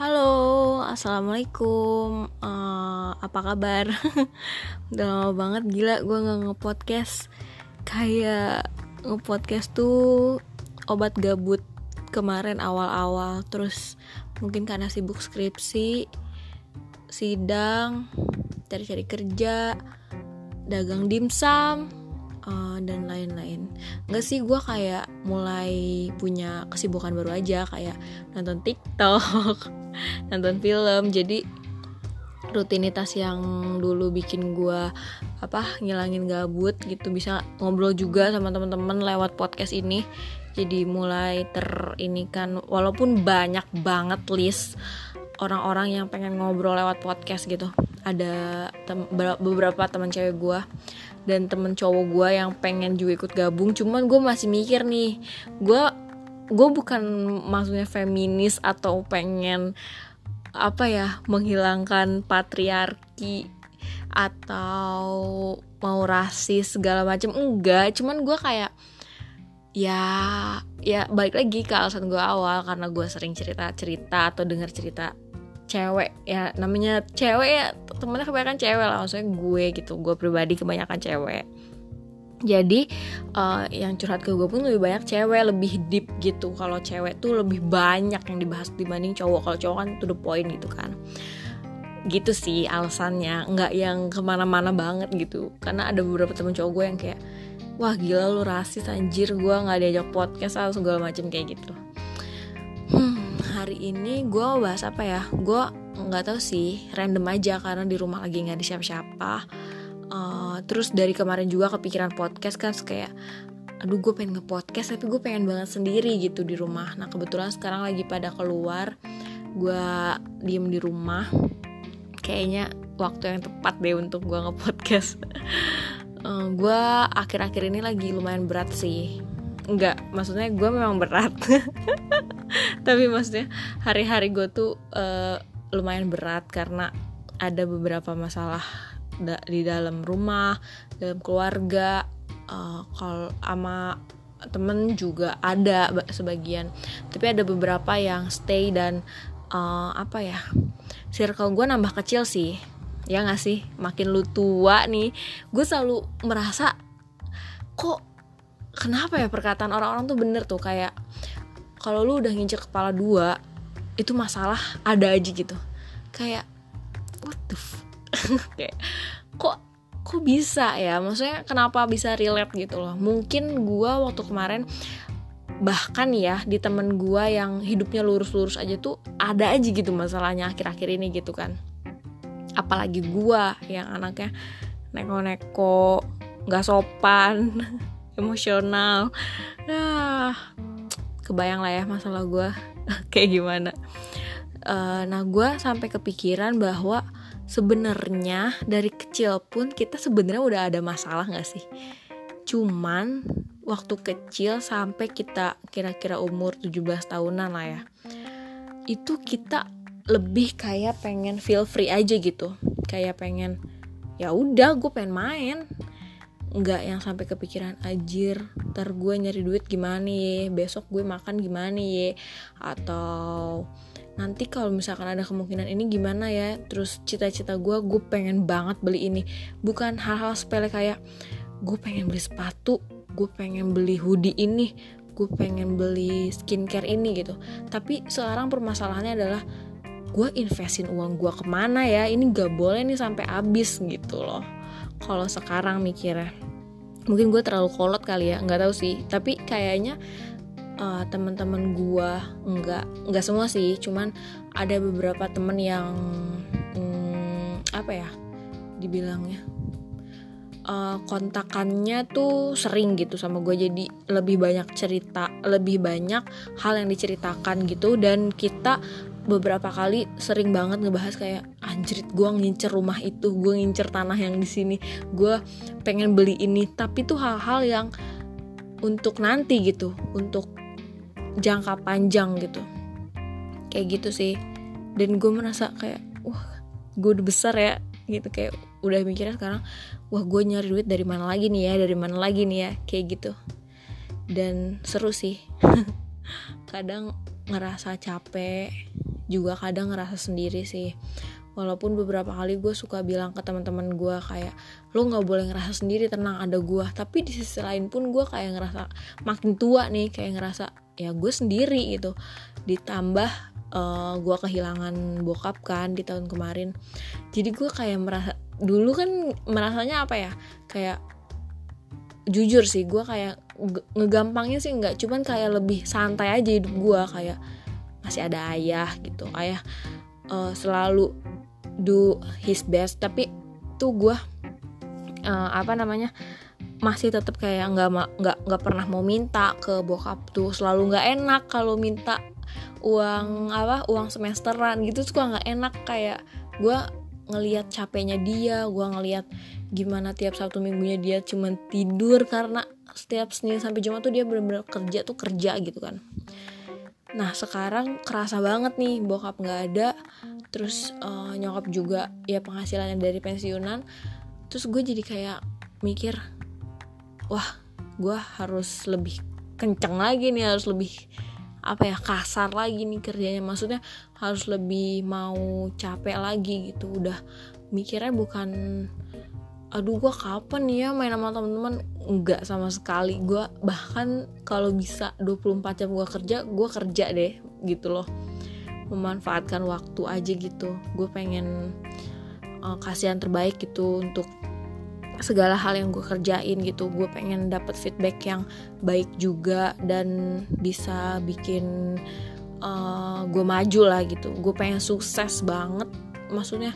Halo, assalamualaikum. Uh, apa kabar? Udah lama banget gila gue nggak ngepodcast. Kayak ngepodcast tuh obat gabut kemarin awal-awal. Terus mungkin karena sibuk skripsi, sidang, cari-cari kerja, dagang dimsum, uh, dan lain-lain nggak sih gue kayak mulai punya kesibukan baru aja kayak nonton TikTok nonton film. Jadi rutinitas yang dulu bikin gue apa ngilangin gabut gitu bisa ngobrol juga sama teman-teman lewat podcast ini. Jadi mulai ter ini kan walaupun banyak banget list orang-orang yang pengen ngobrol lewat podcast gitu. Ada tem beberapa teman cewek gue dan temen cowok gue yang pengen juga ikut gabung. Cuman gue masih mikir nih gue gue bukan maksudnya feminis atau pengen apa ya menghilangkan patriarki atau mau rasis segala macam enggak cuman gue kayak ya ya balik lagi ke alasan gue awal karena gue sering cerita cerita atau dengar cerita cewek. Ya namanya cewek ya temennya kebanyakan cewek lah maksudnya gue gitu. Gue pribadi kebanyakan cewek jadi uh, yang curhat ke gue pun lebih banyak cewek lebih deep gitu. Kalau cewek tuh lebih banyak yang dibahas dibanding cowok. Kalau cowok kan to the point gitu kan. Gitu sih alasannya. Nggak yang ke mana-mana banget gitu. Karena ada beberapa temen cowok gue yang kayak wah gila lu rasis anjir. Gue nggak diajak podcast atau segala macem kayak gitu. Hari ini gue bahas apa ya? Gue nggak tahu sih. Random aja karena di rumah lagi nggak ada siapa-siapa uh, terus dari kemarin juga kepikiran podcast kan kayak aduh gue pengen nge-podcast tapi gue pengen banget sendiri gitu di rumah. Nah kebetulan sekarang lagi pada keluar gue diem di rumah. Kayaknya waktu yang tepat deh untuk gue nge-podcast. Uh, gue akhir-akhir ini lagi lumayan berat sih. Enggak, maksudnya gue memang berat. Tapi maksudnya hari-hari gue tuh uh, lumayan berat karena ada beberapa masalah da di dalam rumah dalam keluarga uh, kalau ama temen juga ada sebagian. Tapi ada beberapa yang stay dan uh, apa ya circle gue nambah kecil sih. Ya gak sih? Makin lu tua nih gue selalu merasa kok kenapa ya perkataan orang-orang tuh bener tuh? Kayak kalau lu udah ngincer kepala dua itu masalah ada aja gitu. Kayak what the f kayak kok kok bisa ya? Maksudnya kenapa bisa relate gitu loh? Mungkin gua waktu kemarin bahkan ya di temen gua yang hidupnya lurus-lurus aja tuh ada aja gitu masalahnya akhir-akhir ini gitu kan. Apalagi gua yang anaknya neko-neko nggak sopan emosional. Ah kebayang lah ya masalah gue kayak gimana. Uh, nah gue sampai kepikiran bahwa sebenarnya dari kecil pun kita sebenarnya udah ada masalah nggak sih? Cuman waktu kecil sampai kita kira-kira umur 17 tahunan lah ya itu kita lebih kayak pengen feel free aja gitu. Kayak pengen ya udah gue pengen main. Nggak yang sampai kepikiran ajir ntar gue nyari duit gimana ya besok gue makan gimana ya atau nanti kalau misalkan ada kemungkinan ini gimana ya? Terus cita-cita gue gue pengen banget beli ini. Bukan hal-hal sepele kayak gue pengen beli sepatu gue pengen beli hoodie ini gue pengen beli skincare ini gitu. Tapi sekarang permasalahannya adalah gue investin uang gue ke mana ya? Ini gak boleh nih sampai habis gitu loh. Kalau sekarang mikirnya mungkin gue terlalu kolot kali ya nggak tahu sih. Tapi kayaknya uh, teman-teman gue nggak nggak semua sih cuman ada beberapa temen yang hmm, apa ya dibilangnya uh, kontakannya tuh sering gitu sama gue jadi lebih banyak cerita lebih banyak hal yang diceritakan gitu dan kita beberapa kali sering banget ngebahas kayak anjrit gue ngincer rumah itu gue ngincer tanah yang di sini gue pengen beli ini tapi tuh hal-hal yang untuk nanti gitu untuk jangka panjang gitu. Kayak gitu sih. Dan gue merasa kayak wah gue udah besar ya. Gitu kayak udah mikirnya sekarang wah gue nyari duit dari mana lagi nih ya? Dari mana lagi nih ya? Kayak gitu. Dan seru sih. Kadang ngerasa capek juga kadang ngerasa sendiri sih walaupun beberapa kali gue suka bilang ke teman-teman gue kayak lo nggak boleh ngerasa sendiri tenang ada gue tapi di sisi lain pun gue kayak ngerasa makin tua nih kayak ngerasa ya gue sendiri gitu. Ditambah uh, gue kehilangan bokap kan di tahun kemarin. Jadi gue kayak merasa dulu kan merasanya apa ya kayak jujur sih gue kayak ngegampangnya sih nggak cuman kayak lebih santai aja hidup gue kayak masih ada ayah gitu. Ayah uh, selalu do his best tapi tuh gue uh, apa namanya masih tetap kayak nggak nggak nggak pernah mau minta ke bokap tuh. Selalu nggak enak kalau minta uang apa uang semesteran gitu suka nggak enak. Kayak gue ngelihat capeknya dia gue ngelihat gimana tiap satu minggunya dia cuma tidur karena setiap senin sampai jumat tuh dia bener-bener kerja tuh kerja gitu kan. Nah sekarang kerasa banget nih bokap nggak ada terus uh, nyokap juga ya penghasilannya dari pensiunan. Terus gue jadi kayak mikir wah gue harus lebih kenceng lagi nih harus lebih apa ya kasar lagi nih kerjanya. Maksudnya harus lebih mau capek lagi gitu. Udah mikirnya bukan aduh gue kapan ya main sama teman-teman enggak sama sekali. Gue bahkan kalau bisa 24 jam gue kerja gue kerja deh gitu loh memanfaatkan waktu aja gitu. Gue pengen uh, kasih yang terbaik gitu untuk segala hal yang gue kerjain gitu. Gue pengen dapat feedback yang baik juga dan bisa bikin uh, gue maju lah gitu. Gue pengen sukses banget. Maksudnya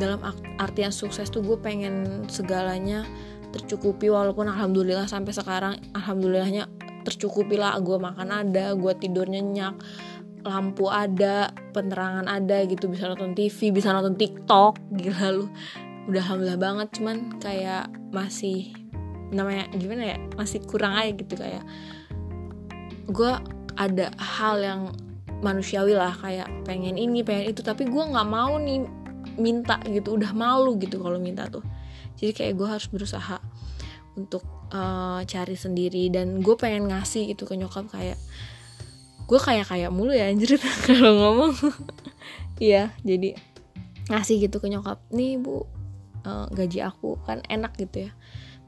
dalam artian sukses tuh gue pengen segalanya tercukupi walaupun alhamdulillah sampai sekarang alhamdulillahnya tercukupi lah. Gue makan ada gue tidur nyenyak lampu ada penerangan ada gitu bisa nonton TV bisa nonton TikTok gila lu. Udah alhamdulillah banget cuman kayak masih namanya gimana ya masih kurang aja gitu kayak. Gue ada hal yang manusiawi lah kayak pengen ini pengen itu tapi gue nggak mau nih minta gitu udah malu gitu kalau minta tuh. Jadi kayak gue harus berusaha untuk uh, cari sendiri dan gue pengen ngasih gitu ke nyokap kayak gue kayak kayak mulu ya anjir kalau ngomong. Iya jadi ngasih gitu ke nyokap nih bu uh, gaji aku kan enak gitu ya.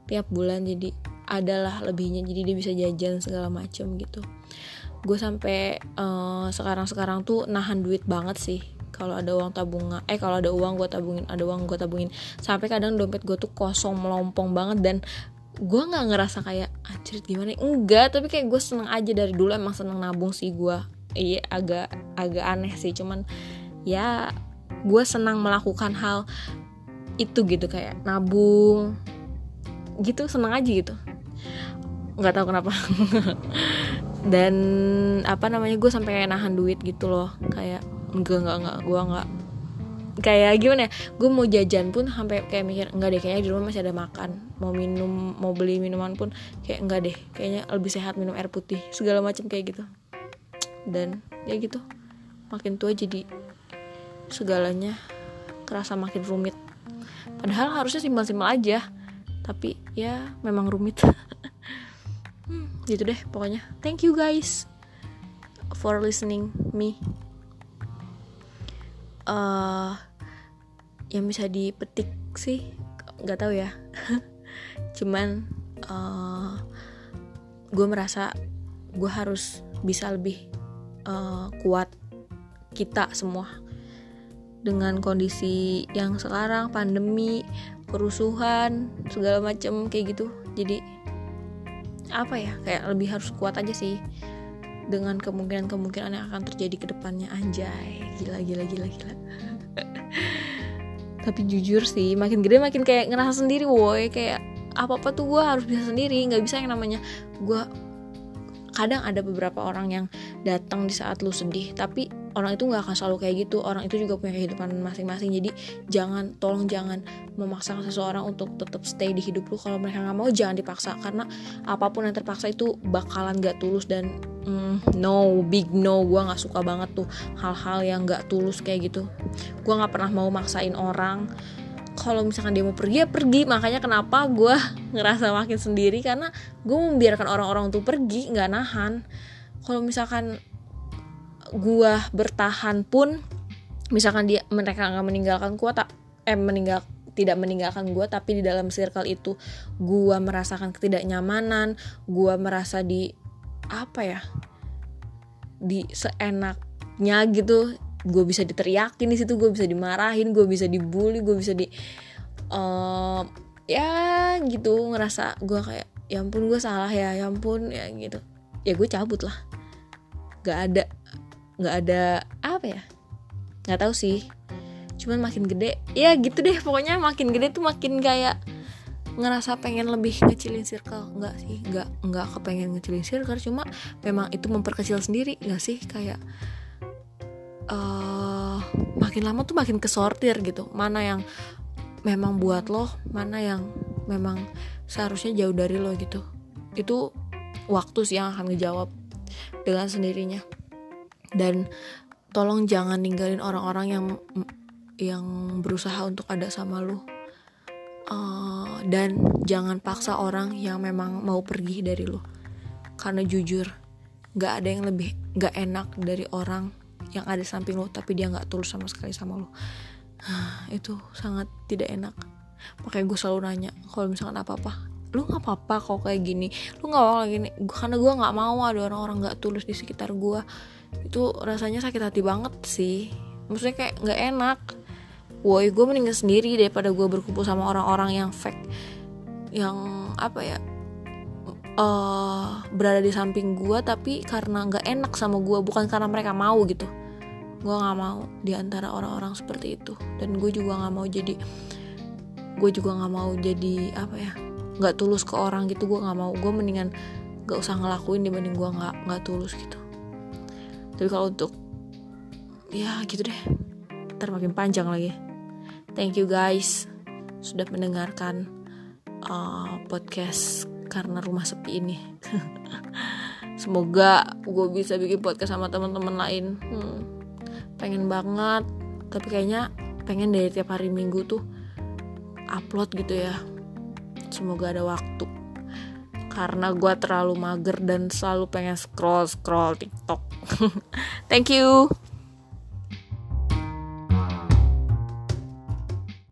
Tiap bulan jadi adalah lebihnya jadi dia bisa jajan segala macem gitu. Gue sampai uh, sekarang sekarang tuh nahan duit banget sih. Kalau ada uang tabungan eh kalau ada uang gue tabungin ada uang gue tabungin. Sampai kadang dompet gue tuh kosong melompong banget dan gue nggak ngerasa kayak anjir gimana enggak tapi kayak gue seneng aja dari dulu emang seneng nabung sih gue iya agak agak aneh sih cuman ya gue senang melakukan hal itu gitu kayak nabung gitu seneng aja gitu. Nggak tahu kenapa. Dan apa namanya gue sampai nahan duit gitu loh kayak enggak enggak enggak gue enggak kayak gimana ya gue mau jajan pun sampai kayak mikir enggak deh kayaknya di rumah masih ada makan mau minum mau beli minuman pun kayak enggak deh kayaknya lebih sehat minum air putih segala macam kayak gitu. Dan ya gitu makin tua jadi segalanya kerasa makin rumit. Padahal harusnya simpel-simpel aja tapi ya memang rumit. Hmm, gitu deh pokoknya. Thank you guys for listening me uh, yang bisa dipetik sih nggak tahu ya. Cuman uh, gue merasa gue harus bisa lebih uh, kuat kita semua. Dengan kondisi yang sekarang pandemi kerusuhan segala macem kayak gitu. Jadi apa ya kayak lebih harus kuat aja sih dengan kemungkinan-kemungkinan yang akan terjadi ke depannya anjay. Gila gila gila gila. Tapi jujur sih makin gede makin kayak ngerasa sendiri woi kayak apa apa tuh gue harus bisa sendiri nggak bisa yang namanya gue kadang ada beberapa orang yang datang di saat lu sedih tapi orang itu nggak akan selalu kayak gitu. Orang itu juga punya kehidupan masing-masing. Jadi jangan tolong jangan memaksa seseorang untuk tetap stay di hidup lu. Kalau mereka nggak mau jangan dipaksa. Karena apa pun yang terpaksa itu bakalan gak tulus dan mm, no big no. Gue nggak suka banget tuh hal-hal yang nggak tulus kayak gitu. Gue nggak pernah mau maksain orang. Kalau misalkan dia mau pergi ya pergi. Makanya kenapa gue ngerasa makin sendiri? Karena gue membiarkan orang-orang untuk pergi nggak nahan. Kalau misalkan gue bertahan pun misalkan dia mereka nggak meninggalkan gue tak eh meninggal tidak meninggalkan gue tapi di dalam circle itu gue merasakan ketidaknyamanan gue merasa di apa ya di seenaknya gitu. Gue bisa diteriakin di situ gue bisa dimarahin gue bisa dibully gue bisa di uh, ya gitu ngerasa gue kayak ya ampun gue salah ya ya ampun ya gitu. Ya gue cabut lah. Gak ada gak ada apa ya? Nggak tahu sih. Cuman makin gede ya gitu deh. Pokoknya makin gede tuh makin kayak ngerasa pengen lebih ngecilin circle. Nggak sih nggak nggak kepengen ngecilin circle. Cuma memang itu memperkecil sendiri nggak sih? Kayak uh, makin lama tuh makin kesortir gitu. Mana yang memang buat lo mana yang memang seharusnya jauh dari lo gitu. Itu waktu sih yang akan ngejawab dengan sendirinya dan tolong jangan ninggalin orang-orang yang yang berusaha untuk ada sama lo uh, dan jangan paksa orang yang memang mau pergi dari lo karena jujur nggak ada yang lebih nggak enak dari orang yang ada samping lo tapi dia nggak tulus sama sekali sama lo itu sangat tidak enak. Makanya gue selalu nanya kalau misalkan apa apa lu nggak apa-apa kok kayak gini. Lu nggak apa gini. Karena gue nggak mau ada orang-orang nggak tulus di sekitar gue itu rasanya sakit hati banget sih. Maksudnya kayak nggak enak. Woi gue mendingan sendiri daripada gue berkumpul sama orang-orang yang fake. Yang apa ya? Uh, berada di samping gue tapi karena nggak enak sama gue bukan karena mereka mau gitu. Gue nggak mau di antara orang-orang seperti itu. Dan gue juga nggak mau jadi gue juga nggak mau jadi apa ya nggak tulus ke orang gitu gue nggak mau gue mendingan nggak usah ngelakuin dibanding gue nggak nggak tulus gitu. Tapi kalau untuk ya gitu deh. Ntar makin panjang lagi. Thank you guys sudah mendengarkan uh, podcast karena rumah sepi ini. Semoga gue bisa bikin podcast sama teman-teman lain. Hmm, pengen banget. Tapi kayaknya pengen dari tiap hari minggu tuh upload gitu ya semoga ada waktu karena gue terlalu mager dan selalu pengen scroll scroll TikTok. Thank you.